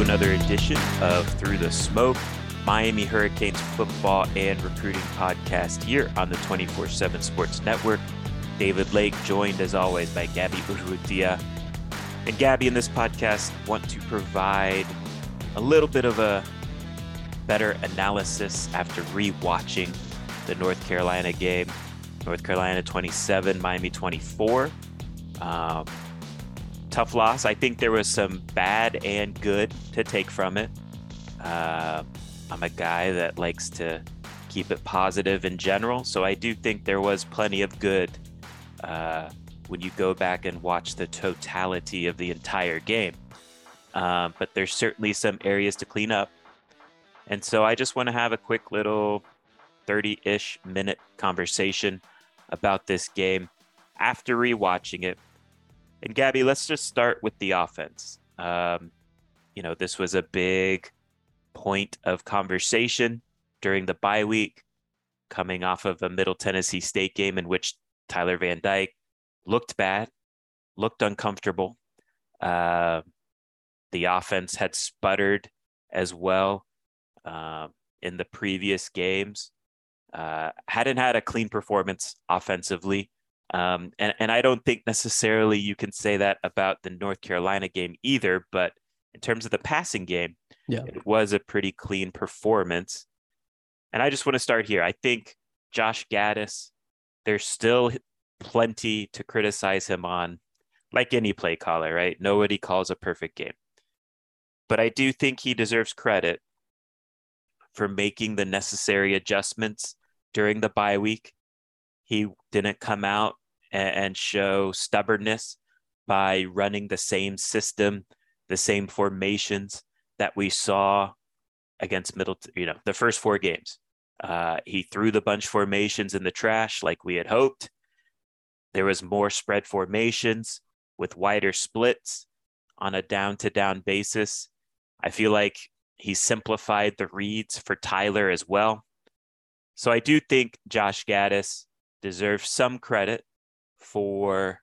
Another edition of Through the Smoke, Miami Hurricanes football and recruiting podcast here on the 24 7 Sports Network. David Lake, joined as always by Gabby Urrutia. And Gabby, in this podcast, want to provide a little bit of a better analysis after re-watching the North Carolina game. North Carolina 27, Miami 24. Um, tough loss. I think there was some bad and good to take from it. Uh, I'm a guy that likes to keep it positive in general, so I do think there was plenty of good uh, when you go back and watch the totality of the entire game. Um, but there's certainly some areas to clean up. And so I just want to have a quick little 30 ish minute conversation about this game after rewatching it. And Gabby, let's just start with the offense. Um, you know, this was a big point of conversation during the bye week, coming off of a Middle Tennessee State game in which Tyler Van Dyke looked bad, looked uncomfortable. Uh, the offense had sputtered as well um, in the previous games. Uh, hadn't had a clean performance offensively. Um, and, and I don't think necessarily you can say that about the North Carolina game either, but in terms of the passing game, Yeah. it was a pretty clean performance. And I just want to start here. I think Josh Gattis, there's still plenty to criticize him on, like any play caller, right? Nobody calls a perfect game. But I do think he deserves credit for making the necessary adjustments during the bye week. He didn't come out a- and show stubbornness by running the same system, the same formations that we saw against Middle, you know, the first four games. Uh, he threw the bunch formations in the trash like we had hoped. There was more spread formations with wider splits on a down to down basis. I feel like he simplified the reads for Tyler as well. So I do think Josh Gattis deserves some credit for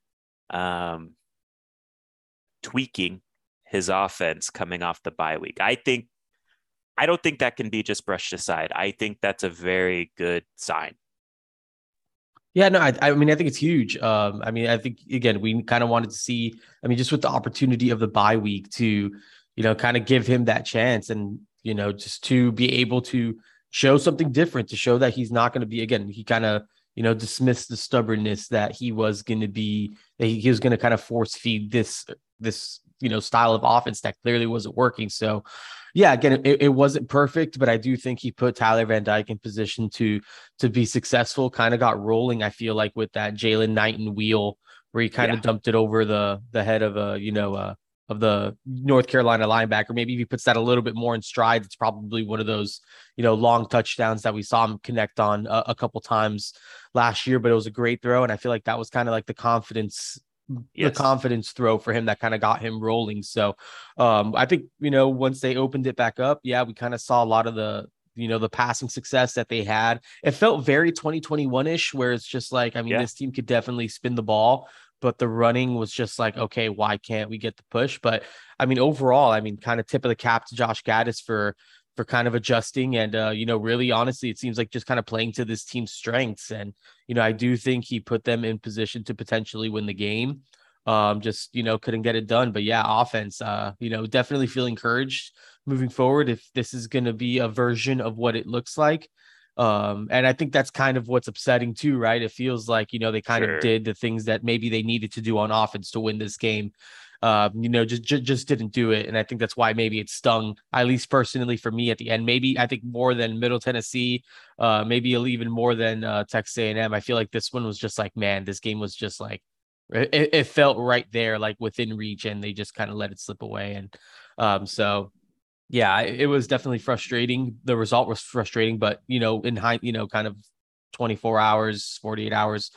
um, tweaking his offense coming off the bye week. I think I don't think that can be just brushed aside. I think that's a very good sign. Yeah, no, I, I mean, I think it's huge. Um, I mean, I think again, we kind of wanted to see. I mean, just with the opportunity of the bye week to, you know, kind of give him that chance, and you know, just to be able to show something different, to show that he's not going to be again. He kind of, you know, dismissed the stubbornness that he was going to be. That he, was going to kind of force feed this this you know style of offense that clearly wasn't working. So, yeah, again, it, it wasn't perfect, but I do think he put Tyler Van Dyke in position to to be successful. Kind of got rolling. I feel like with that Jaylan Knighton wheel where he kind of dumped it over the the head of a you know uh of the North Carolina linebacker. Maybe if he puts that a little bit more in stride, it's probably one of those you know long touchdowns that we saw him connect on a, a couple times last year. But it was a great throw, and I feel like that was kind of like the confidence Yes. the confidence throw for him that kind of got him rolling. So um, I think, you know, once they opened it back up, yeah, we kind of saw a lot of the, you know, the passing success that they had. It felt very 2021 ish, where it's just like, I mean, Yeah. this team could definitely spin the ball, but the running was just like, okay, why can't we get the push? But I mean, overall, I mean, kind of tip of the cap to Josh Gattis for, for kind of adjusting and uh, you know really honestly it seems like just kind of playing to this team's strengths. And you know I do think he put them in position to potentially win the game. Um just you know couldn't get it done. But yeah offense uh you know definitely feel encouraged moving forward if this is going to be a version of what it looks like um and I think that's kind of what's upsetting too right it feels like you know they kind Sure. of did the things that maybe they needed to do on offense to win this game um, you know, just, just just didn't do it, and I think that's why maybe it stung, at least personally for me at the end. Maybe I think more than Middle Tennessee, uh, maybe even more than uh, Texas A&M. I feel like this one was just like, man, this game was just like, it, it felt right there, like within reach, and they just kind of let it slip away. And um, so, yeah, it was definitely frustrating. The result was frustrating, but you know, in high, you know, kind of 24 hours, 48 hours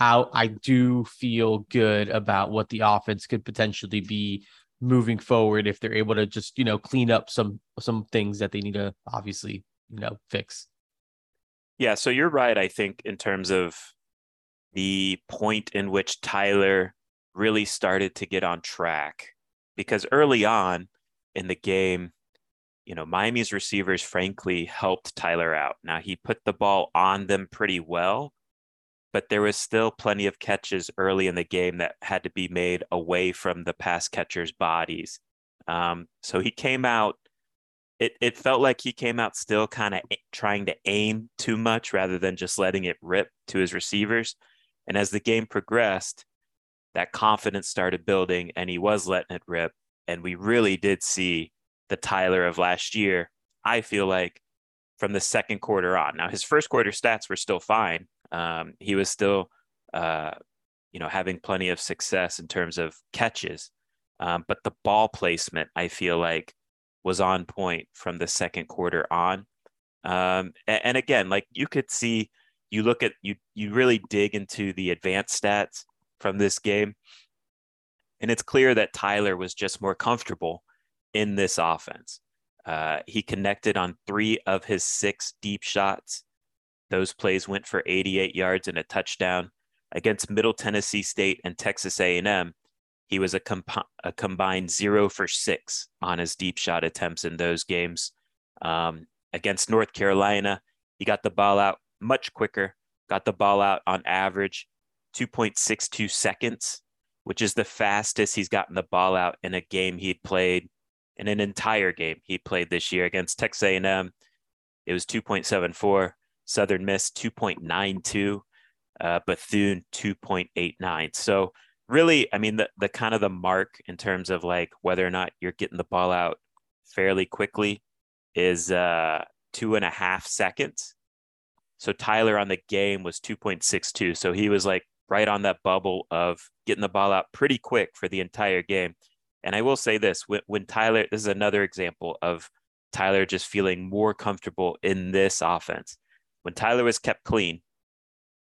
out, I do feel good about what the offense could potentially be moving forward if they're able to just, you know, clean up some some things that they need to obviously, you know, fix. Yeah, so you're right, I think, in terms of the point in which Tyler really started to get on track. Because early on in the game, you know, Miami's receivers frankly helped Tyler out. Now he put the ball on them pretty well, but there was still plenty of catches early in the game that had to be made away from the pass catchers' bodies. Um, so he came out it it felt like he came out still kind of trying to aim too much rather than just letting it rip to his receivers. And as the game progressed, that confidence started building and he was letting it rip. And we really did see the Tyler of last year, I feel like, from the second quarter on. Now, his first quarter stats were still fine. Um, he was still, uh, you know, having plenty of success in terms of catches. Um, but the ball placement, I feel like, was on point from the second quarter on. Um, and, and again, like you could see, you look at you, you really dig into the advanced stats from this game, and it's clear that Tyler was just more comfortable in this offense. Uh, he connected on three of his six deep shots. Those plays went for 88 yards and a touchdown against Middle Tennessee State and Texas A&M he was a, comp- a combined zero for six on his deep shot attempts in those games. Um, against North Carolina, he got the ball out much quicker, got the ball out on average 2.62 seconds, which is the fastest he's gotten the ball out in a game he'd played in an entire game he played this year against Texas A&M. It was 2.74, Southern Miss 2.92, uh, Bethune 2.89. So really, I mean, the, the kind of the mark in terms of like whether or not you're getting the ball out fairly quickly is uh, two and a half seconds. So Tyler on the game was 2.62. So he was like right on that bubble of getting the ball out pretty quick for the entire game. And I will say this when, when Tyler, this is another example of Tyler just feeling more comfortable in this offense. When Tyler was kept clean,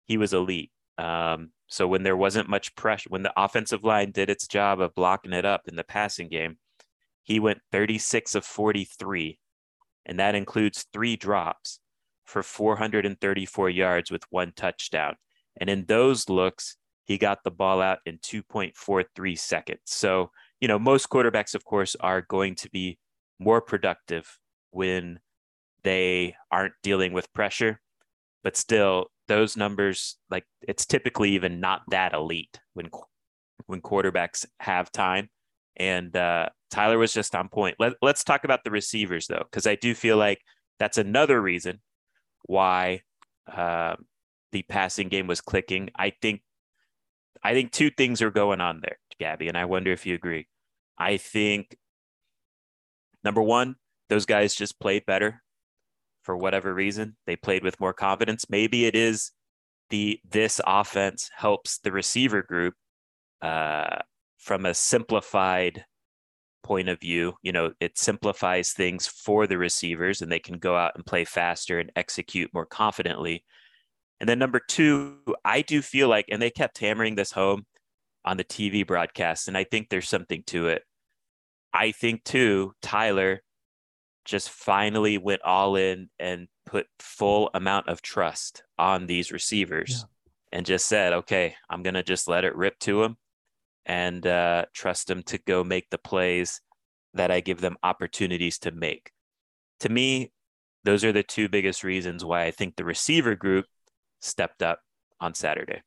he was elite. Um, so when there wasn't much pressure, when the offensive line did its job of blocking it up in the passing game, he went 36 of 43, and that includes three drops for 434 yards with one touchdown. And in those looks, he got the ball out in 2.43 seconds. So, you know, most quarterbacks, of course, are going to be more productive when they aren't dealing with pressure, but still, those numbers like it's typically even not that elite when when quarterbacks have time and uh, Tyler was just on point. Let, let's talk about the receivers though, because I do feel like that's another reason why uh, the passing game was clicking. I think I think two things are going on there, Gabby, and I wonder if you agree. I think number one, those guys just played better for whatever reason. They played with more confidence. Maybe it is the this offense helps the receiver group uh, from a simplified point of view. You know, it simplifies things for the receivers, and they can go out and play faster and execute more confidently. And then number two, I do feel like, and they kept hammering this home on the TV broadcast, and I think there's something to it. I think too, Tyler just finally went all in and put full amount of trust on these receivers yeah. and just said, okay, I'm going to just let it rip to them and uh, trust them to go make the plays that I give them opportunities to make. to me, those are the two biggest reasons why I think the receiver group stepped up on Saturday.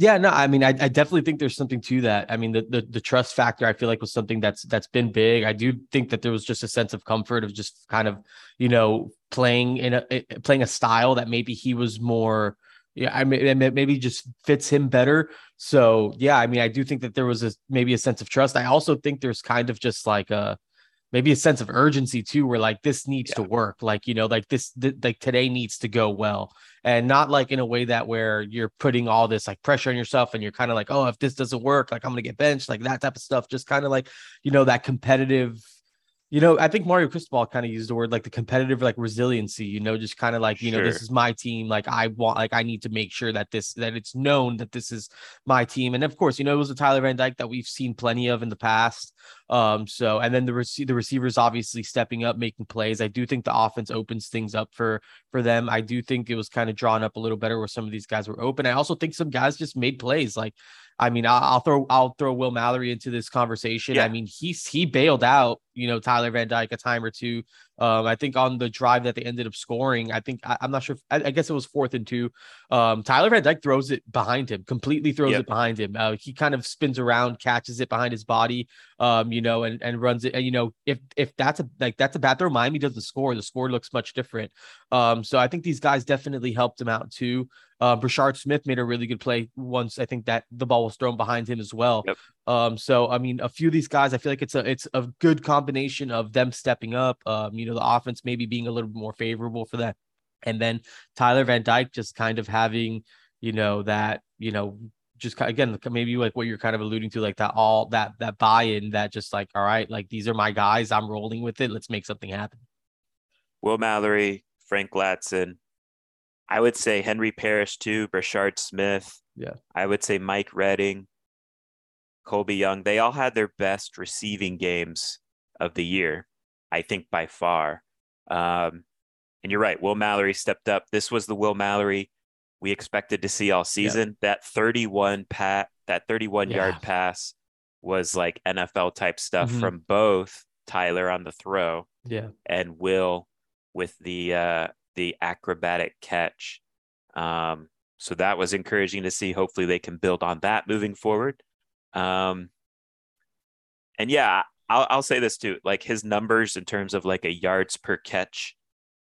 Yeah, no, I mean, I, I definitely think there's something to that. I mean, the, the the trust factor, I feel like was something that's that's been big. I do think that there was just a sense of comfort of just kind of, you know, playing in a eh, eh, playing a style that maybe he was more, yeah, I mean, maybe just fits him better. So yeah, I mean, I do think that there was a maybe a sense of trust. I also think there's kind of just like a maybe a sense of urgency too where like this needs yeah. to work like you know like this th- like today needs to go well and not like in a way that where you're putting all this like pressure on yourself and you're kind of like oh if this doesn't work like i'm gonna get benched like that type of stuff just kind of like you know that competitive you know, I think Mario Cristobal kind of used the word like the competitive like resiliency, you know, just kind of like, you sure. know, this is my team. Like I want like I need to make sure that this that it's known that this is my team. And of course, you know, it was a Tyler Van Dyke that we've seen plenty of in the past. Um, so and then the rec- the receivers obviously stepping up, making plays. I do think the offense opens things up for for them. I do think it was kind of drawn up a little better where some of these guys were open. I also think some guys just made plays. Like I mean, I'll, throw I'll throw Will Mallory into this conversation. Yeah. I mean, he's he bailed out, you know, Tyler Van Dyke a time or two. Um, I think on the drive that they ended up scoring, I think I, am not sure. If, I, I, guess it was fourth and two. Um, Tyler Van Dyke throws it behind him, completely throws yep. it behind him. Uh, he kind of spins around, catches it behind his body, um, you know, and and runs it. And you know, if if that's a like that's a bad throw, Miami does the score. The score looks much different. Um, so I think these guys definitely helped him out too. Uh, Brashard Smith made a really good play once. I think that the ball was thrown behind him as well. Yep. Um, so I mean, a few of these guys, I feel like it's a it's a good combination of them stepping up. Um, you know, the offense maybe being a little more favorable for that, and then Tyler Van Dyke just kind of having, you know, that you know just again maybe like what you're kind of alluding to like that all that that buy-in that just like all right like these are my guys i'm rolling with it let's make something happen will mallory frank ladson I would say Henry Parrish too, Brashard Smith. Yeah. I would say Mike Redding, Colby Young. They all had their best receiving games of the year, I think by far. Um, and you're right, Will Mallory stepped up. This was the Will Mallory we expected to see all season. Yeah. That 31 pat, that 31 yeah. yard pass was like NFL type stuff mm-hmm. from both Tyler on the throw, yeah, and Will with the uh the acrobatic catch. Um, so that was encouraging to see. Hopefully, they can build on that moving forward. Um, and yeah, I'll, I'll say this too like his numbers in terms of like a yards per catch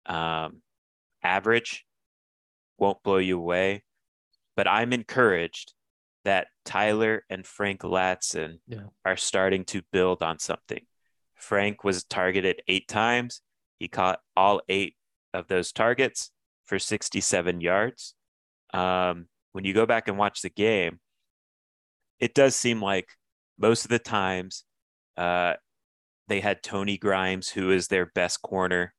um, average won't blow you away. But I'm encouraged that Tyler and Frank Ladson yeah. are starting to build on something. Frank was targeted eight times. He caught all eight of those targets for 67 yards. Um, when you go back and watch the game, it does seem like most of the times uh, they had Tony Grimes, who is their best corner,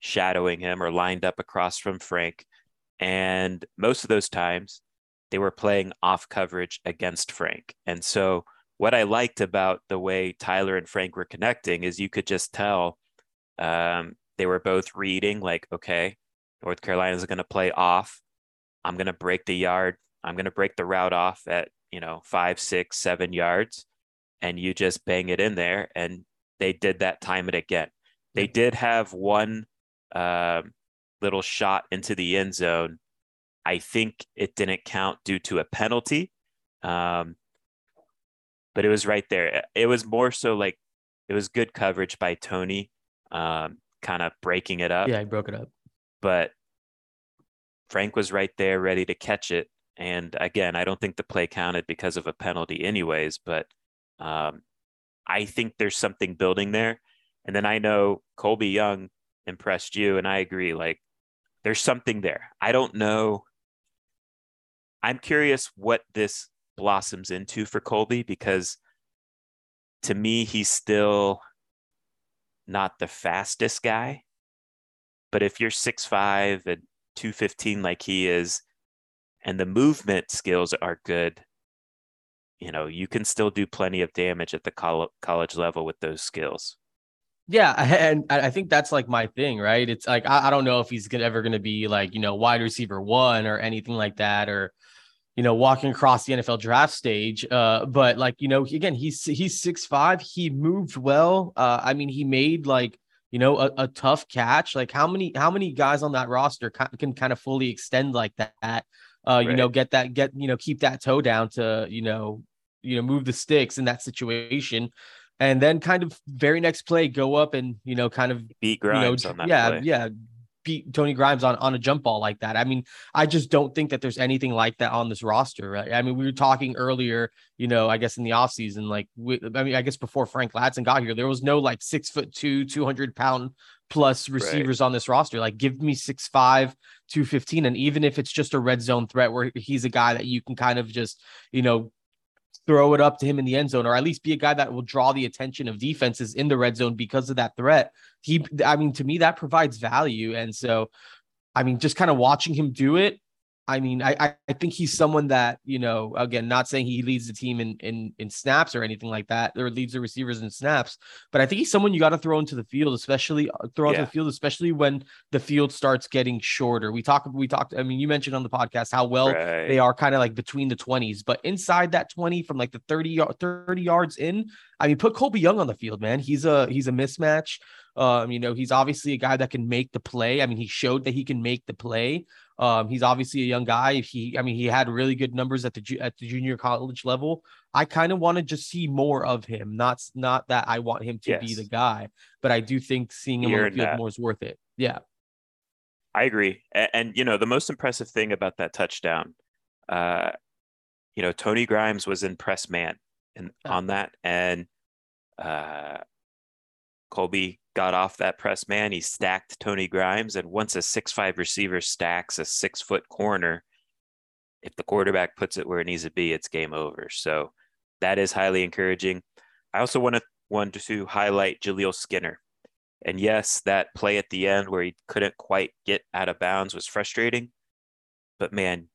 shadowing him or lined up across from Frank. And most of those times they were playing off coverage against Frank. And so, what I liked about the way Tyler and Frank were connecting is you could just tell um, they were both reading like, okay, North Carolina is going to play off. I'm going to break the yard. I'm going to break the route off at, you know, five, six, seven yards. And you just bang it in there. And they did that time and again. They did have one uh, little shot into the end zone. I think it didn't count due to a penalty. Um, but it was right there. It was more so like it was good coverage by Tony. Um, kind of breaking it up. Yeah, he broke it up. But Frank was right there ready to catch it. And again, I don't think the play counted because of a penalty, anyways. But um, I think there's something building there. And then I know Colby Young impressed you, and I agree. Like, there's something there. I don't know. I'm curious what this blossoms into for Colby because to me, he's still not the fastest guy. But if you're six five and 215 like he is, and the movement skills are good, you know, you can still do plenty of damage at the college level with those skills. Yeah, and I think that's like my thing, right? It's like I, I don't know if he's ever going to be like you know wide receiver one or anything like that, or you know, walking across the NFL draft stage. Uh, but like, you know, again, he's he's six five. He moved well. Uh, I mean, he made like you know, a, a tough catch. Like how many how many guys on that roster can, can kind of fully extend like that? Uh, you know, get that get you know keep that toe down to you know you know move the sticks in that situation, and then kind of very next play go up and you know kind of Beat you know, on that yeah, play. yeah, beat Tony Grimes on on a jump ball like that. I mean, I just don't think that there's anything like that on this roster. Right? I mean, we were talking earlier, you know, I guess in the offseason, like we, I mean, I guess before Frank Ladson got here, there was no like six foot two, 200 pound plus receivers on this roster. Like, give me six five, 215. And even if it's just a red zone threat where he's a guy that you can kind of just, you know, throw it up to him in the end zone, or at least be a guy that will draw the attention of defenses in the red zone because of that threat. He, I mean, to me, that provides value. And so, I mean, just kind of watching him do it. I mean, I, I think he's someone that you know. Again, not saying he leads the team in in in snaps or anything like that, or leads the receivers in snaps, but I think he's someone you got to throw into the field, especially uh, throw into Yeah. the field, especially when the field starts getting shorter. We talk, we talked. I mean, you mentioned on the podcast how well Right. they are kind of like between the 20s, but inside that 20 from like the 30 yard 30 yards in, I mean, put Colby Young on the field, man. He's a he's a mismatch. Um, you know, he's obviously a guy that can make the play. I mean, he showed that he can make the play. Um, he's obviously a young guy. He, I mean, he had really good numbers at the ju- at the junior college level. I kind of want to just see more of him. Not not that I want him to be the guy, but I do think seeing him You're on the field more is worth it. Yeah, I agree. And, and you know, the most impressive thing about that touchdown, uh, you know, Tony Grimes was in press man and on that, and uh, Colby got off that press man. He stacked Tony Grimes, and once a six-five receiver stacks a six-foot corner, if the quarterback puts it where it needs to be, it's game over. So that is highly encouraging. I also want to want to highlight Jaleel Skinner. And yes, that play at the end where he couldn't quite get out of bounds was frustrating. But man,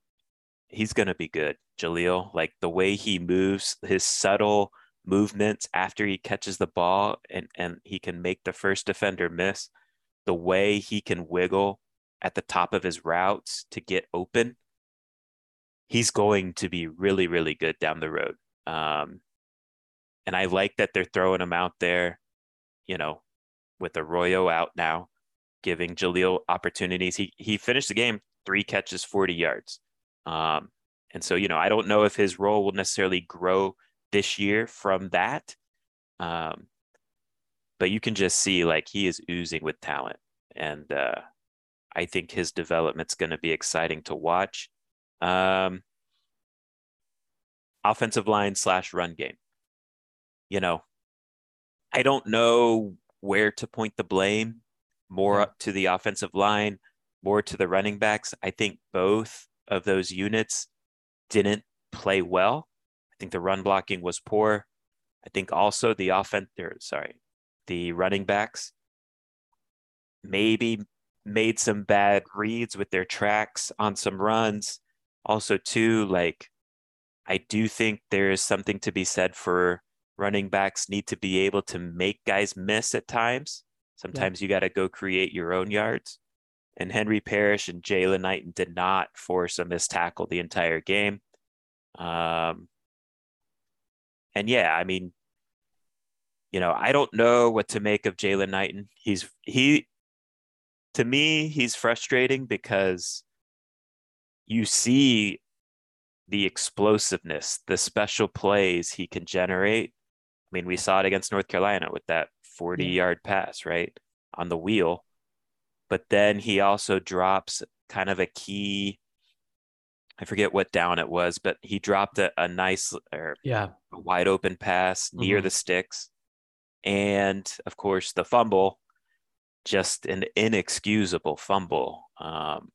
he's going to be good. Jaleel, like the way he moves, his subtle movements after he catches the ball and, and he can make the first defender miss, the way he can wiggle at the top of his routes to get open, he's going to be really, really good down the road. Um, and I like that they're throwing him out there, you know, with Arroyo out now, giving Jaleel opportunities. He he finished the game three catches, 40 yards. Um, and so, you know, I don't know if his role will necessarily grow this year from that. Um, but you can just see like he is oozing with talent. And uh, I think his development's going to be exciting to watch. Um, offensive line slash run game. You know, I don't know where to point the blame more up to the offensive line, more to the running backs. I think both of those units didn't play well. I think the run blocking was poor. I think also the offense, or sorry, the running backs maybe made some bad reads with their tracks on some runs. Also, too, like I do think there is something to be said for running backs need to be able to make guys miss at times. Sometimes you got to go create your own yards. And Henry Parrish and Jaylan Knighton did not force a missed tackle the entire game. Um, and yeah, I mean, you know, I don't know what to make of Jaylan Knighton. He's he to me, he's frustrating because you see the explosiveness, the special plays he can generate. I mean, we saw it against North Carolina with that 40 yard pass, right? On the wheel. But then he also drops kind of a key, I forget what down it was, but he dropped a, a nice or yeah, a wide open pass near Mhm. the sticks. And of course, the fumble, just an inexcusable fumble. Um,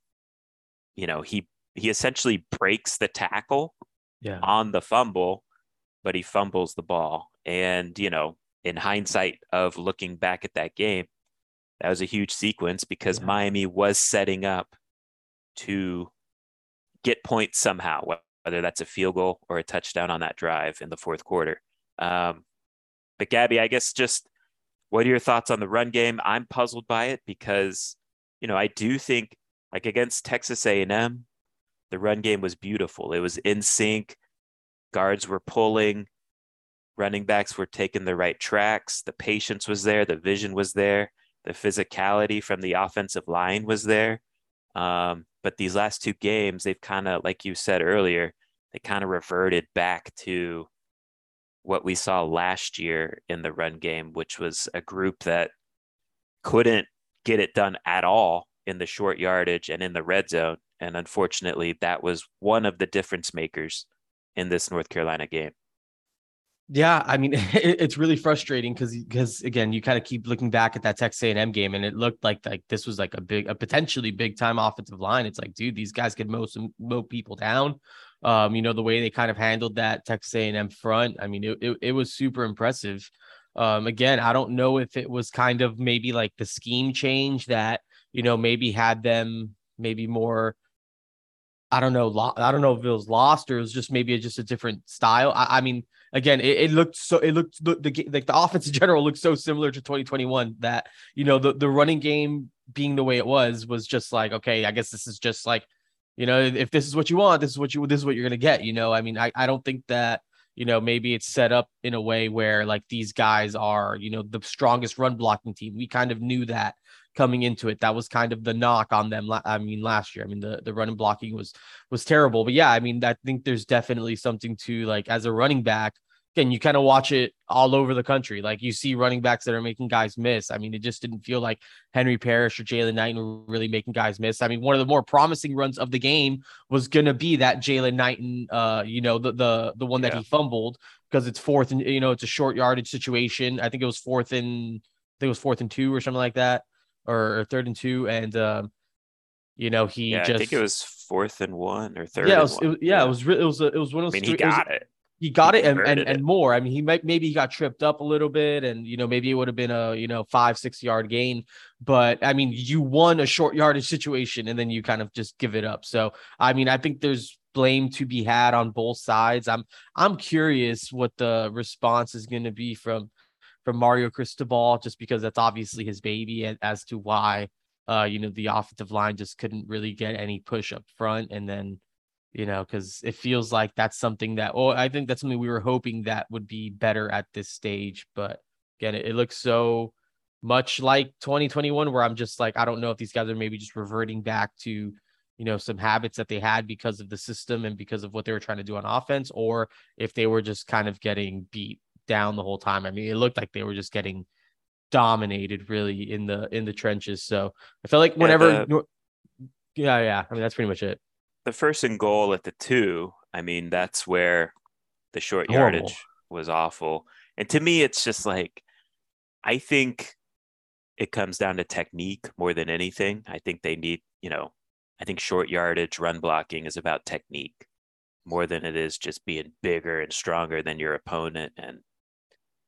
you know, he he essentially breaks the tackle yeah, on the fumble, but he fumbles the ball. And, you know, in hindsight of looking back at that game, that was a huge sequence because Yeah. Miami was setting up to get points somehow, whether that's a field goal or a touchdown on that drive in the fourth quarter. Um, but Gabby, I guess just what are your thoughts on the run game? I'm puzzled by it because, you know, I do think like against Texas A&M, the run game was beautiful. It was in sync. Guards were pulling, running backs were taking the right tracks. The patience was there, the vision was there. The physicality from the offensive line was there. Um, but these last two games, they've kind of, like you said earlier, they kind of reverted back to what we saw last year in the run game, which was a group that couldn't get it done at all in the short yardage and in the red zone. And unfortunately, that was one of the difference makers in this North Carolina game. Yeah, I mean, it's really frustrating because because again, you kind of keep looking back at that Texas A&M game, and it looked like like this was like a big, a potentially big time offensive line. It's like, dude, these guys could mow some mow people down. Um, you know, the way they kind of handled that Texas A&M front. I mean, it, it, it was super impressive. Um, again, I don't know if it was kind of maybe like the scheme change that, you know, maybe had them maybe more, I don't know, I don't know if it was lost or it was just maybe just a different style. I, I mean, again, it, it, looked so it looked the, the like the offense in general looked so similar to 2021 that you know the the running game being the way it was was just like okay, I guess this is just like you know, if this is what you want, this is what you this is what you're gonna get. You know, I mean, I, I don't think that you know maybe it's set up in a way where like these guys are you know the strongest run blocking team. We kind of knew that coming into it. That was kind of the knock on them. I mean, last year, I mean the the running blocking was was terrible. But yeah, I mean, I think there's definitely something to like as a running back again, you kind of watch it all over the country. Like you see running backs that are making guys miss. I mean, it just didn't feel like Henry Parrish or Jaylan Knighton were really making guys miss. I mean, one of the more promising runs of the game was gonna be that Jaylan Knighton, uh, you know, the the the one that yeah. he fumbled because it's fourth and you know it's a short yardage situation. I think it was fourth and I think it was fourth and two or something like that, or, or third and two, and um, you know he yeah, just I think it was fourth and one or third. Yeah, it was, it, yeah, yeah, it was. It was. It was one of those. I mean, he got it he got he it and, and, it. and more. I mean, he might maybe he got tripped up a little bit, and you know maybe it would have been a you know five six yard gain. But I mean, you won a short yardage situation, and then you kind of just give it up. So I mean, I think there's blame to be had on both sides. I'm I'm curious what the response is going to be from from Mario Cristobal, just because that's obviously his baby, and as to why uh you know the offensive line just couldn't really get any push up front, and then you know, because it feels like that's something that, well, I think that's something we were hoping that would be better at this stage. But again, it, it looks so much like 2021, where I'm just like, I don't know if these guys are maybe just reverting back to, you know, some habits that they had because of the system and because of what they were trying to do on offense, or if they were just kind of getting beat down the whole time. I mean, it looked like they were just getting dominated really in the in the trenches. So I felt like whenever, uh yeah, the... yeah, yeah. I mean, that's pretty much it the first and goal at the two, I mean, that's where the short Horrible. yardage was awful. And to me, it's just like, I think it comes down to technique more than anything. I think they need, you know, I think short yardage run blocking is about technique more than it is just being bigger and stronger than your opponent and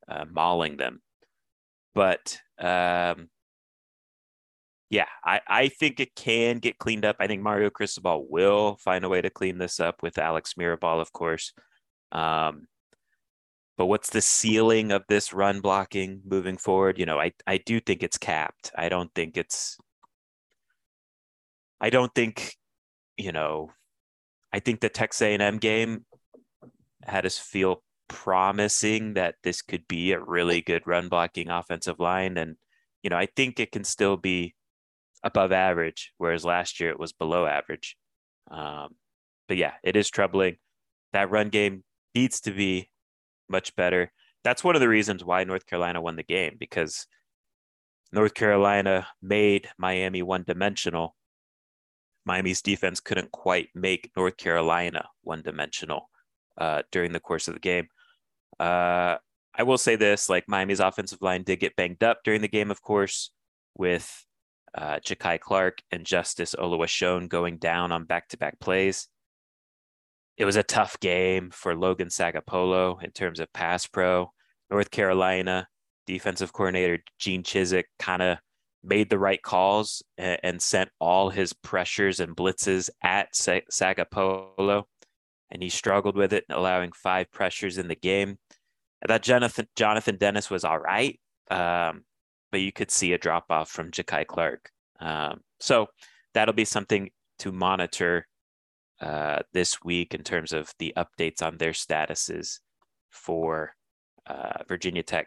uh, mauling them. But um, yeah, I, I think it can get cleaned up. I think Mario Cristobal will find a way to clean this up with Alex Mirabal, of course. Um, but what's the ceiling of this run blocking moving forward? You know, I, I do think it's capped. I don't think it's, I don't think, you know, I think the Texas A&M game had us feel promising that this could be a really good run blocking offensive line. And, you know, I think it can still be above average, whereas last year it was below average. Um, but yeah, it is troubling. That run game needs to be much better. That's one of the reasons why North Carolina won the game because North Carolina made Miami one dimensional. Miami's defense couldn't quite make North Carolina one dimensional uh, during the course of the game. Uh, I will say this like Miami's offensive line did get banged up during the game, of course, with uh, Jakai Clark and Justice Oluwaseun going down on back to back plays. It was a tough game for Logan Sagapolu in terms of pass pro. North Carolina defensive coordinator Gene Chizik kind of made the right calls and, and, sent all his pressures and blitzes at Sa- Sagapolu, and he struggled with it, allowing five pressures in the game. I thought Jonathan Jonathan Dennis was all right. Um, but you could see a drop off from Jakai Clark. Um, so that'll be something to monitor uh, this week in terms of the updates on their statuses for uh, Virginia Tech.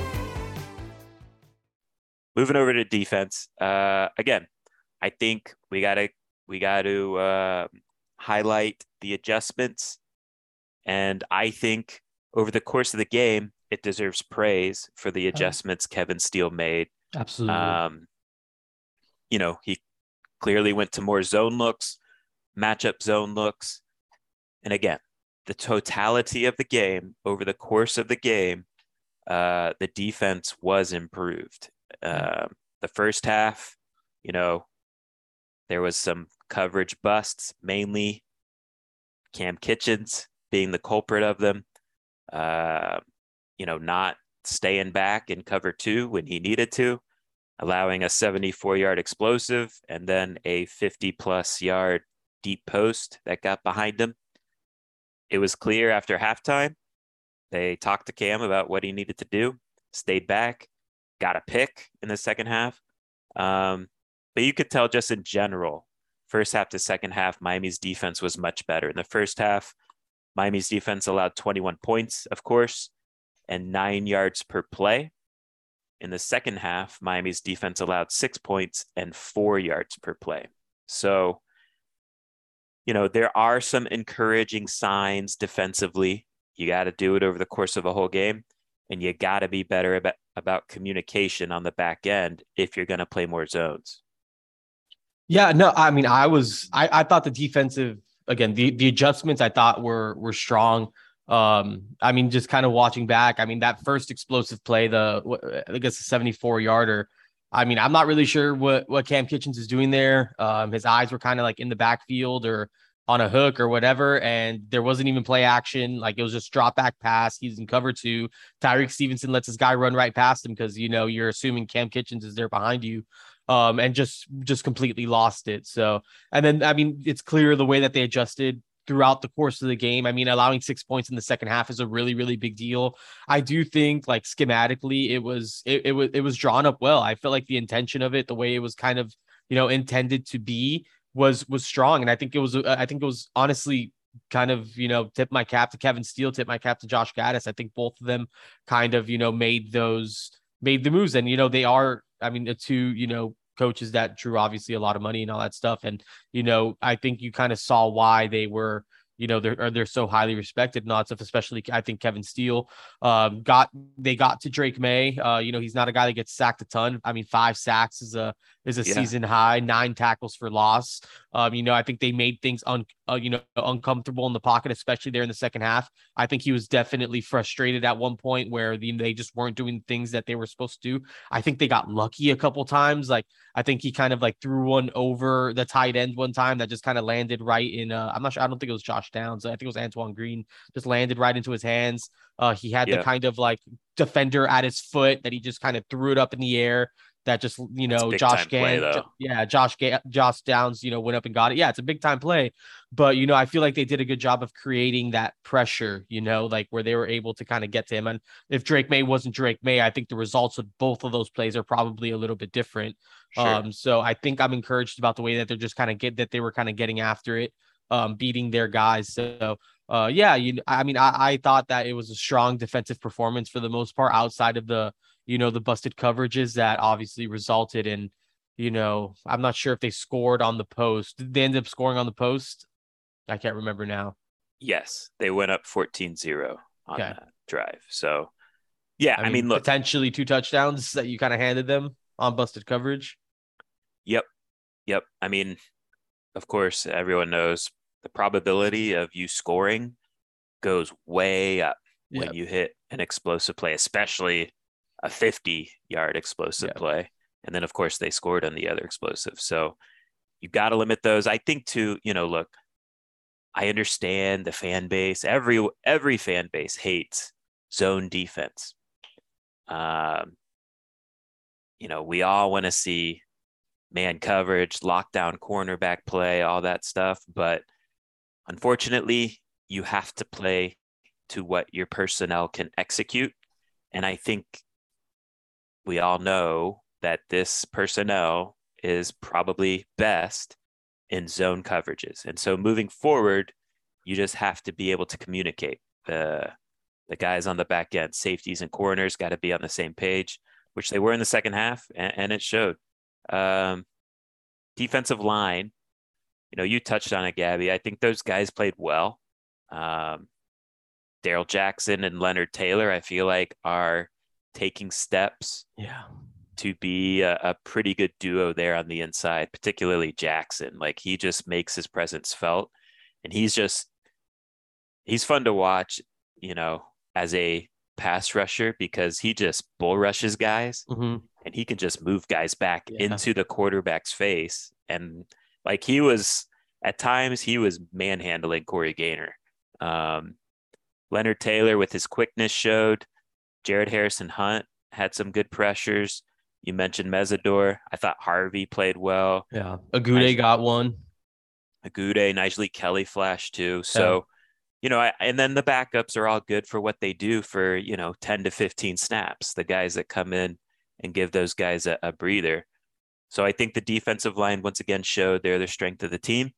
Moving over to defense, uh, again, I think we gotta we got to uh, highlight the adjustments, and I think over the course of the game, it deserves praise for the adjustments Kevin Steele made. Absolutely. Um, you know, he clearly went to more zone looks, matchup zone looks, and again, the totality of the game over the course of the game, uh, the defense was improved. Uh, the first half, you know, there was some coverage busts, mainly Cam Kitchens being the culprit of them. Uh, you know, not staying back in cover two when he needed to, allowing a 74 yard explosive and then a 50 plus yard deep post that got behind him. It was clear after halftime. They talked to Cam about what he needed to do, stayed back, got a pick in the second half. Um, but you could tell just in general, first half to second half, Miami's defense was much better. In the first half, Miami's defense allowed 21 points, of course, and nine yards per play. In the second half, Miami's defense allowed six points and four yards per play. So, you know, there are some encouraging signs defensively. You got to do it over the course of a whole game, and you got to be better about, about communication on the back end if you're going to play more zones. Yeah, no, I mean, I was, I, I thought the defensive, again, the, the adjustments I thought were, were strong. Um, I mean, just kind of watching back, I mean, that first explosive play, the, I guess, the 74 yarder, I mean, I'm not really sure what, what Cam Kitchens is doing there. Um, his eyes were kind of like in the backfield or on a hook or whatever, and there wasn't even play action. Like it was just drop back pass. He's in cover two. Tyrique Stevenson lets this guy run right past him because you know you're assuming Cam Kitchens is there behind you um, and just just completely lost it. So, and then I mean, it's clear the way that they adjusted throughout the course of the game. I mean, allowing six points in the second half is a really, really big deal. I do think, like schematically, it was it, it was it was drawn up well. I felt like the intention of it, the way it was kind of you know intended to be, was was strong, and I think it was I think it was honestly kind of you know tip my cap to Kevin Steele, tip my cap to Josh Gattis. I think both of them kind of you know made those made the moves, and you know they are. I mean, the two you know coaches that drew obviously a lot of money and all that stuff. And, you know, I think you kind of saw why they were, you know, they're they're so highly respected that stuff, especially I think Kevin Steele um, got they got to Drake Maye. Uh, you know, he's not a guy that gets sacked a ton. I mean, five sacks is a is a yeah. season high, nine tackles for loss. Um, you know, I think they made things un, uh, you know, uncomfortable in the pocket, especially there in the second half. I think he was definitely frustrated at one point where the, they just weren't doing things that they were supposed to do. I think they got lucky a couple times. Like I think he kind of like threw one over the tight end one time that just kind of landed right in. Uh, I'm not sure. I don't think it was Josh Downs. I think it was Antoine Green. Just landed right into his hands. Uh, he had yeah. the kind of like defender at his foot that he just kind of threw it up in the air that just you know Josh Gan, yeah, Josh Josh Downs, you know, went up and got it. Yeah, it's a big time play, but you know, I feel like they did a good job of creating that pressure, you know, like where they were able to kind of get to him. And if Drake Maye wasn't Drake Maye, I think the results of both of those plays are probably a little bit different. Sure. Um, so I think I'm encouraged about the way that they're just kind of get that they were kind of getting after it, um, beating their guys. So uh, yeah, you, I mean, I, I thought that it was a strong defensive performance for the most part outside of the you know, the busted coverages that obviously resulted in, you know, I'm not sure if they scored on the post. Did they end up scoring on the post? I can't remember now. Yes, they went up 14 0 on okay. that drive. So, yeah, I mean, I mean, look, potentially two touchdowns that you kind of handed them on busted coverage. Yep. Yep. I mean, of course, everyone knows the probability of you scoring goes way up yep. when you hit an explosive play, especially a 50 yard explosive yeah. play. And then, of course, they scored on the other explosive. So you've got to limit those. I think, too, you know, look, I understand the fan base. Every every fan base hates zone defense. Um, you know, we all want to see man coverage, lockdown cornerback play, all that stuff. But unfortunately, you have to play to what your personnel can execute. And I think we all know that this personnel is probably best in zone coverages. And so moving forward, you just have to be able to communicate. The the guys on the back end, safeties and corners, got to be on the same page, which they were in the second half, and, and it showed. Um, defensive line, you know, you touched on it, Gabby. I think those guys played well. Um, Darrell Jackson and Leonard Taylor, I feel like, are taking steps. Yeah to be a, a, pretty good duo there on the inside, particularly Jackson. Like he just makes his presence felt and he's just he's fun to watch, you know, as a pass rusher because he just bull rushes guys mm-hmm. and he can just move guys back yeah. into the quarterback's face. And like he was at times he was manhandling Corey Gaynor. Um, Leonard Taylor with his quickness showed. Jared Harrison Hunt had some good pressures. You mentioned Mesidor. I thought Harvey played well. Yeah. Agude got one. Agude, Nyjalik Kelly flash too. So, yeah. you know, I, and then the backups are all good for what they do for, you know, 10 to 15 snaps, the guys that come in and give those guys a, a breather. So I think the defensive line once again showed they're the strength of the team.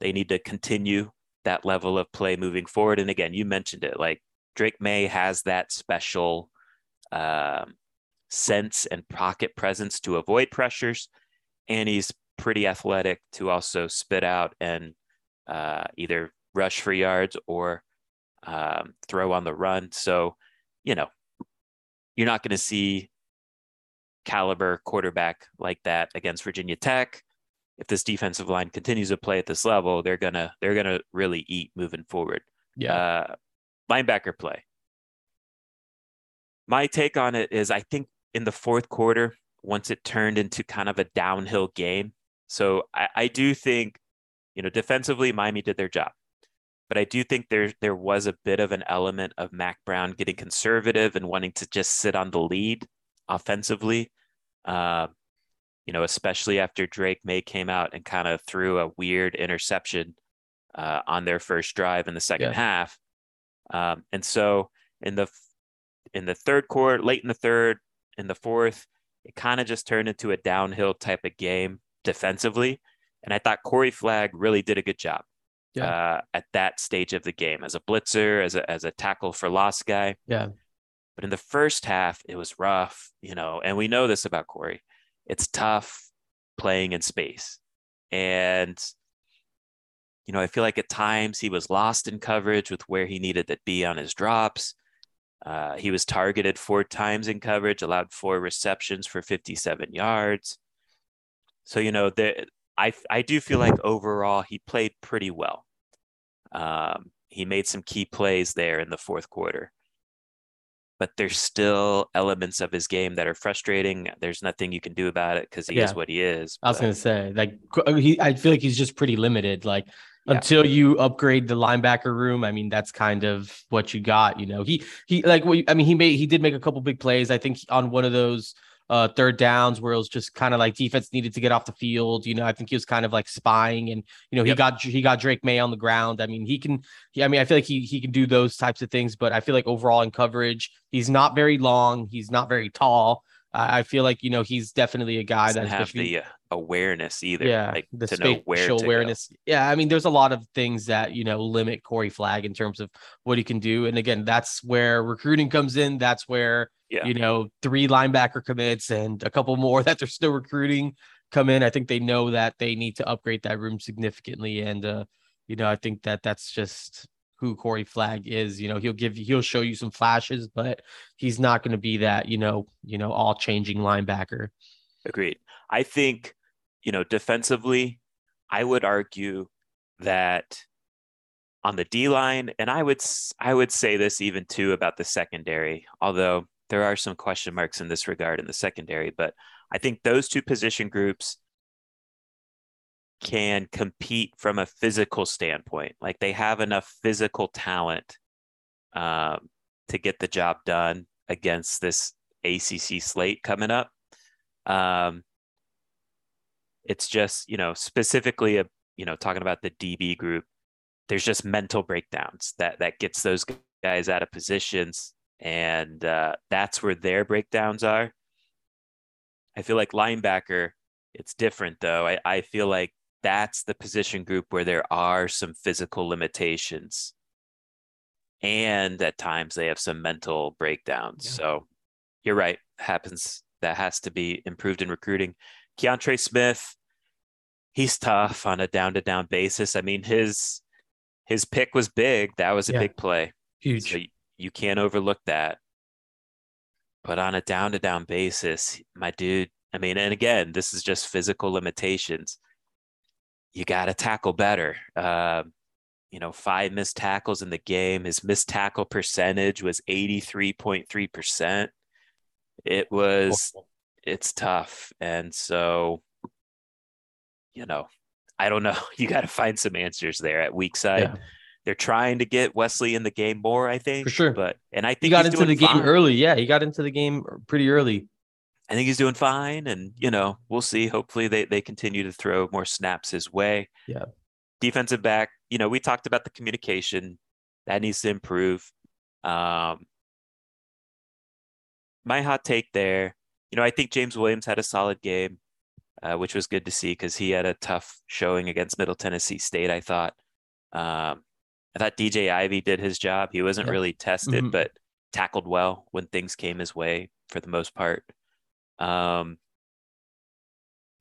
They need to continue that level of play moving forward. And again, you mentioned it like Drake Maye has that special um, sense and pocket presence to avoid pressures. And he's pretty athletic to also spit out and uh, either rush for yards or um, throw on the run. So, you know, you're not going to see caliber quarterback like that against Virginia Tech. If this defensive line continues to play at this level, they're gonna they're gonna really eat moving forward. Yeah. Uh, linebacker play. My take on it is I think in the fourth quarter, once it turned into kind of a downhill game, so I, I do think, you know, defensively, Miami did their job. But I do think there there was a bit of an element of Mack Brown getting conservative and wanting to just sit on the lead offensively. Uh, you know, especially after Drake Maye came out and kind of threw a weird interception uh, on their first drive in the second yeah. half. Um, and so in the in the third quarter, late in the third, in the fourth, it kind of just turned into a downhill type of game defensively. And I thought Corey Flagg really did a good job yeah. uh, at that stage of the game as a blitzer, as a, as a tackle for loss guy. Yeah. But in the first half, it was rough, you know, and we know this about Corey. It's tough playing in space. And, you know, I feel like at times he was lost in coverage with where he needed to be on his drops. Uh, he was targeted four times in coverage, allowed four receptions for 57 yards. So you know, I I do feel like overall he played pretty well. Um, he made some key plays there in the fourth quarter, but there's still elements of his game that are frustrating. There's nothing you can do about it because he yeah. is what he is. I was gonna say, like, he, I feel like he's just pretty limited. Like, yeah. until you upgrade the linebacker room. I mean, that's kind of what you got. You know, he he like I mean, he made he did make a couple big plays. I think on one of those uh, third downs where it was just kind of like defense needed to get off the field. You know, I think he was kind of like spying, and you know he yep. got he got Drake Maye on the ground. I mean, he can. He, I mean, I feel like he he can do those types of things, but I feel like overall in coverage, he's not very long. He's not very tall. I feel like you know he's definitely a guy that have the uh, awareness either. Yeah, like the spatial awareness. Go. Yeah, I mean, there's a lot of things that you know limit Corey Flagg in terms of what he can do, and again, that's where recruiting comes in. That's where yeah. you know three linebacker commits and a couple more that they're still recruiting come in. I think they know that they need to upgrade that room significantly, and uh, you know, I think that that's just who Corey Flagg is. You know, he'll give you, he'll show you some flashes, but he's not going to be that, you know, you know, all changing linebacker. Agreed. I think, you know, defensively, I would argue that on the D line, and I would I would say this even too about the secondary, although there are some question marks in this regard in the secondary, but I think those two position groups can compete from a physical standpoint. Like they have enough physical talent um, to get the job done against this ACC slate coming up. Um, it's just, you know, specifically, a, you know, talking about the DB group, there's just mental breakdowns that that gets those guys out of positions, and uh, that's where their breakdowns are. I feel like linebacker, it's different though. I, I feel like that's the position group where there are some physical limitations. And at times they have some mental breakdowns. Yeah. So you're right. Happens that has to be improved in recruiting. Keontra Smith, he's tough on a down to down basis. I mean, his his pick was big. That was a yeah. big play. Huge. So you can't overlook that. But on a down to down basis, my dude, I mean, and again, this is just physical limitations. You got to tackle better. Uh, you know, five missed tackles in the game. His missed tackle percentage was 83.3%. It was, it's tough. And so, you know, I don't know. You got to find some answers there at weak side. Yeah they're trying to get Wesley in the game more, I think. For sure. But and I think he got into the fine. game early. Yeah, he got into the game pretty early. I think he's doing fine. And you know, we'll see. Hopefully they they continue to throw more snaps his way. Yeah. Defensive back, you know, we talked about the communication. That needs to improve. Um my hot take there, you know, I think James Williams had a solid game, uh, which was good to see because he had a tough showing against Middle Tennessee State, I thought. Um, I thought DJ Ivey did his job. He wasn't yeah. really tested, mm-hmm. but tackled well when things came his way for the most part. Um,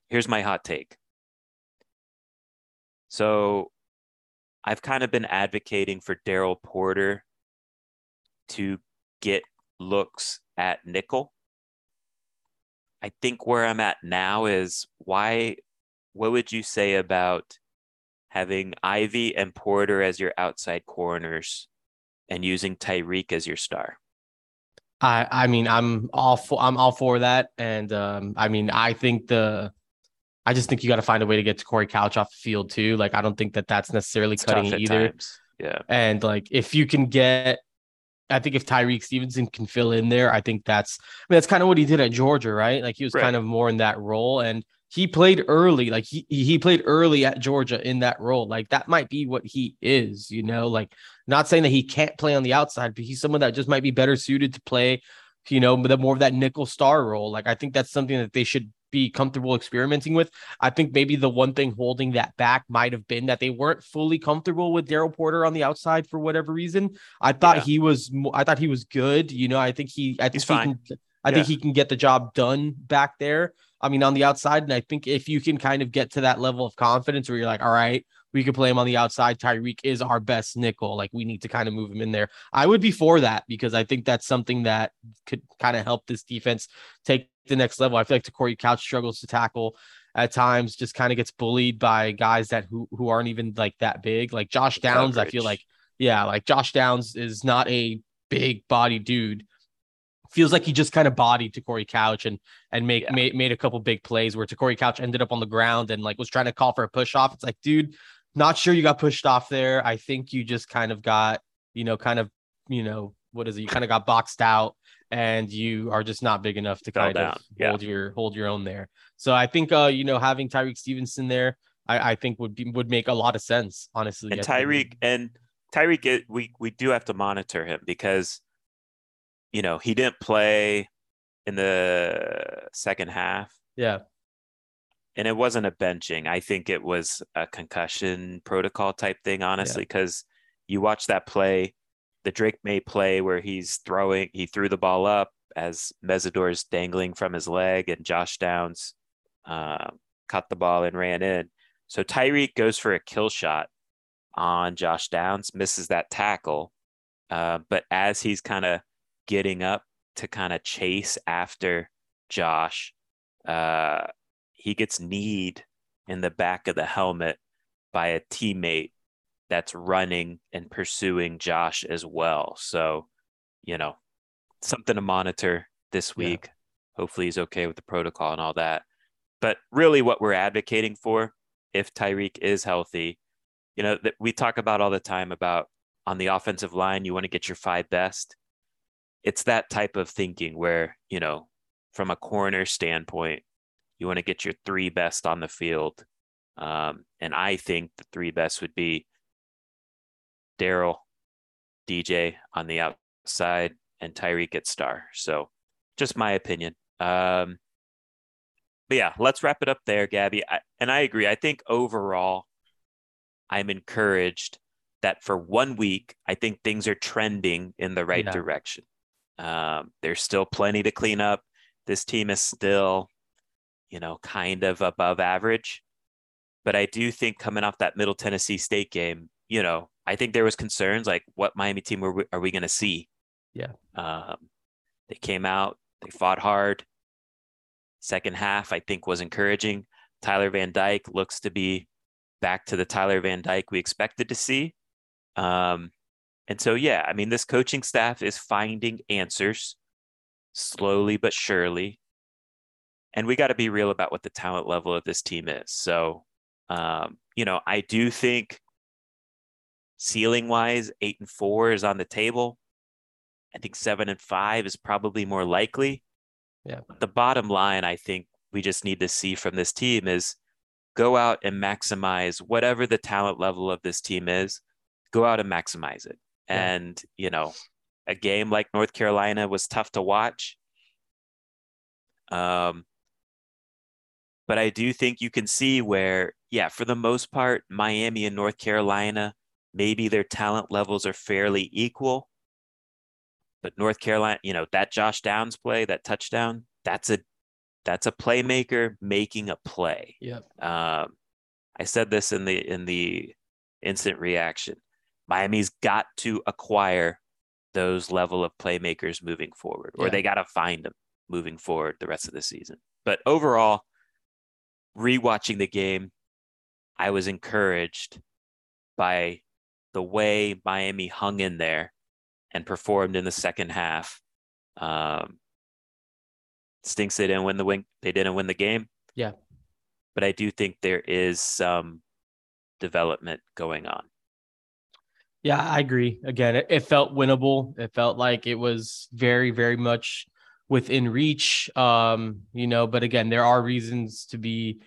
here's my hot take. So I've kind of been advocating for Daryl Porter to get looks at nickel. I think where I'm at now is why, what would you say about having Ivey and Porter as your outside corners and using Tyrique as your star? I I mean I'm all for I'm all for that, and um, I mean I think the I just think you got to find a way to get to Corey Couch off the field too. Like I don't think that that's necessarily it's cutting it either. Times. Yeah, and like if you can get I think if Tyrique Stevenson can fill in there, I think that's I mean that's kind of what he did at Georgia, right? Like he was right. kind of more in that role. And he played early like he he played early at Georgia in that role like that might be what he is you know like not saying that he can't play on the outside but he's someone that just might be better suited to play you know the more of that nickel star role like I think that's something that they should be comfortable experimenting with I think maybe the one thing holding that back might have been that they weren't fully comfortable with Daryl Porter on the outside for whatever reason I thought yeah. he was I thought he was good you know I think he I think he's fine. Can, I yeah. think he can get the job done back there I mean, on the outside. And I think if you can kind of get to that level of confidence where you're like, all right, we could play him on the outside. Tyrique is our best nickel. Like we need to kind of move him in there. I would be for that because I think that's something that could kind of help this defense take the next level. I feel like Corey Couch struggles to tackle at times, just kind of gets bullied by guys that who who aren't even like that big. Like Josh Downs. I feel like, yeah, like Josh Downs is not a big body dude feels like he just kind of bodied to Corey Couch and and make yeah. made, made a couple big plays where Corey Couch ended up on the ground and like was trying to call for a push off. It's like, dude, not sure you got pushed off there. I think you just kind of got, you know, kind of, you know, what is it? You kind of got boxed out and you are just not big enough to Fell kind down. of yeah. hold your hold your own there. So I think uh, you know, having Tyrique Stevenson there, I, I think would be would make a lot of sense, honestly. And Tyrique and Tyrique, we we do have to monitor him because you know, he didn't play in the second half. Yeah. And it wasn't a benching. I think it was a concussion protocol type thing, honestly, because yeah. you watch that play, the Drake Maye play where he's throwing, he threw the ball up as Mesidor's dangling from his leg, and Josh Downs uh, cut the ball and ran in. So Tyrique goes for a kill shot on Josh Downs, misses that tackle. Uh, but as he's kind of getting up to kind of chase after Josh. Uh, he gets kneed in the back of the helmet by a teammate that's running and pursuing Josh as well. So, you know, something to monitor this week. Yeah. Hopefully he's okay with the protocol and all that. But really what we're advocating for if Tyrique is healthy, you know, that we talk about all the time about on the offensive line, you want to get your five best it's that type of thinking where you know from a corner standpoint You want to get your three best on the field. Um, and I think the three best would be Daryl, DJ on the outside, and Tyrique at star. So just my opinion. Um, but yeah, let's wrap it up there, Gabby. I, and I agree. I think overall, I'm encouraged that for one week, I think things are trending in the right Yeah. direction. Um, there's still plenty to clean up. This team is still, you know, kind of above average. But I do think coming off that Middle Tennessee State game, you know, I think there was concerns like, what Miami team are we, are we going to see? Yeah. Um, they came out, they fought hard. Second half, I think, was encouraging. Tyler Van Dyke looks to be back to the Tyler Van Dyke we expected to see. Um, and so, yeah, I mean, this coaching staff is finding answers slowly but surely. And we got to be real about what the talent level of this team is. So, um, you know, I do think ceiling wise, eight and four is on the table. I think seven and five is probably more likely. Yeah. The bottom line, I think we just need to see from this team is go out and maximize whatever the talent level of this team is, go out and maximize it. And, you know, a game like North Carolina was tough to watch. Um, but I do think you can see where, yeah, for the most part, Miami and North Carolina, maybe their talent levels are fairly equal. But North Carolina, you know, that Josh Downs play, that touchdown, that's a that's a playmaker making a play. Yep. Um, I said this in the in the instant reaction. Miami's got to acquire those level of playmakers moving forward, or Yeah. they got to find them moving forward the rest of the season. But overall, rewatching the game, I was encouraged by the way Miami hung in there and performed in the second half. Um, stinks they didn't win the win. They didn't win the game. Yeah. but I do think there is some development going on. Yeah, I agree. Again, it, it felt winnable. It felt like it was very, very much within reach. Um, you know, but again, there are reasons to be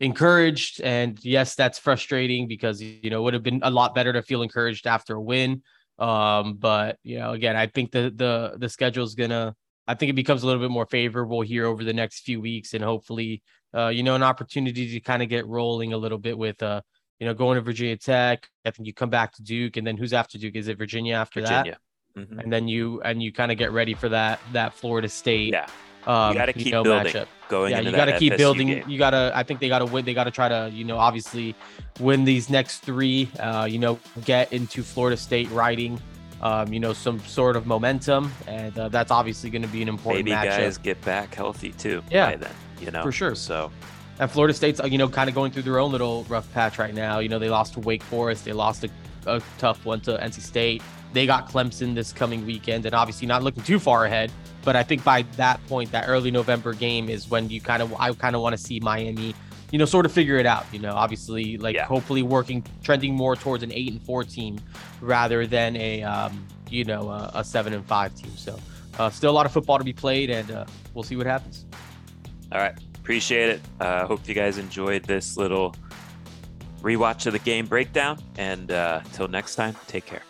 encouraged. And yes, that's frustrating because you know it would have been a lot better to feel encouraged after a win. Um, but you know, again, I think the the the schedule is gonna I think it becomes a little bit more favorable here over the next few weeks and hopefully uh, you know, an opportunity to kind of get rolling a little bit with uh you know, going to Virginia Tech. I think you come back to Duke, and then who's after Duke? Is it Virginia after Virginia. that? Mhm. And then you and you kind of get ready for that that Florida State. Yeah, um, you got to keep know, building matchup. going Yeah, you got to keep FSU building. game. You got to. I think they got to win. They got to try to, you know, obviously win these next three. Uh, you know, get into Florida State riding, um, you know, some sort of momentum, and uh, that's obviously going to be an important Maybe matchup. guys get back healthy too. Yeah, by then you know for sure. So And Florida State's, uh, you know, kind of going through their own little rough patch right now. You know, they lost to Wake Forest. They lost a, a tough one to NC State. They got Clemson this coming weekend, and obviously not looking too far ahead. But I think by that point, that early November game is when you kind of, I kind of want to see Miami, you know, sort of figure it out. You know, obviously, like Yeah. hopefully working, trending more towards an eight and four team rather than a, um, you know, a, a seven and five team. So, uh, still a lot of football to be played, and uh, we'll see what happens. all right, appreciate it. Uh, hope you guys enjoyed this little rewatch of the game breakdown. And uh, until next time, take care.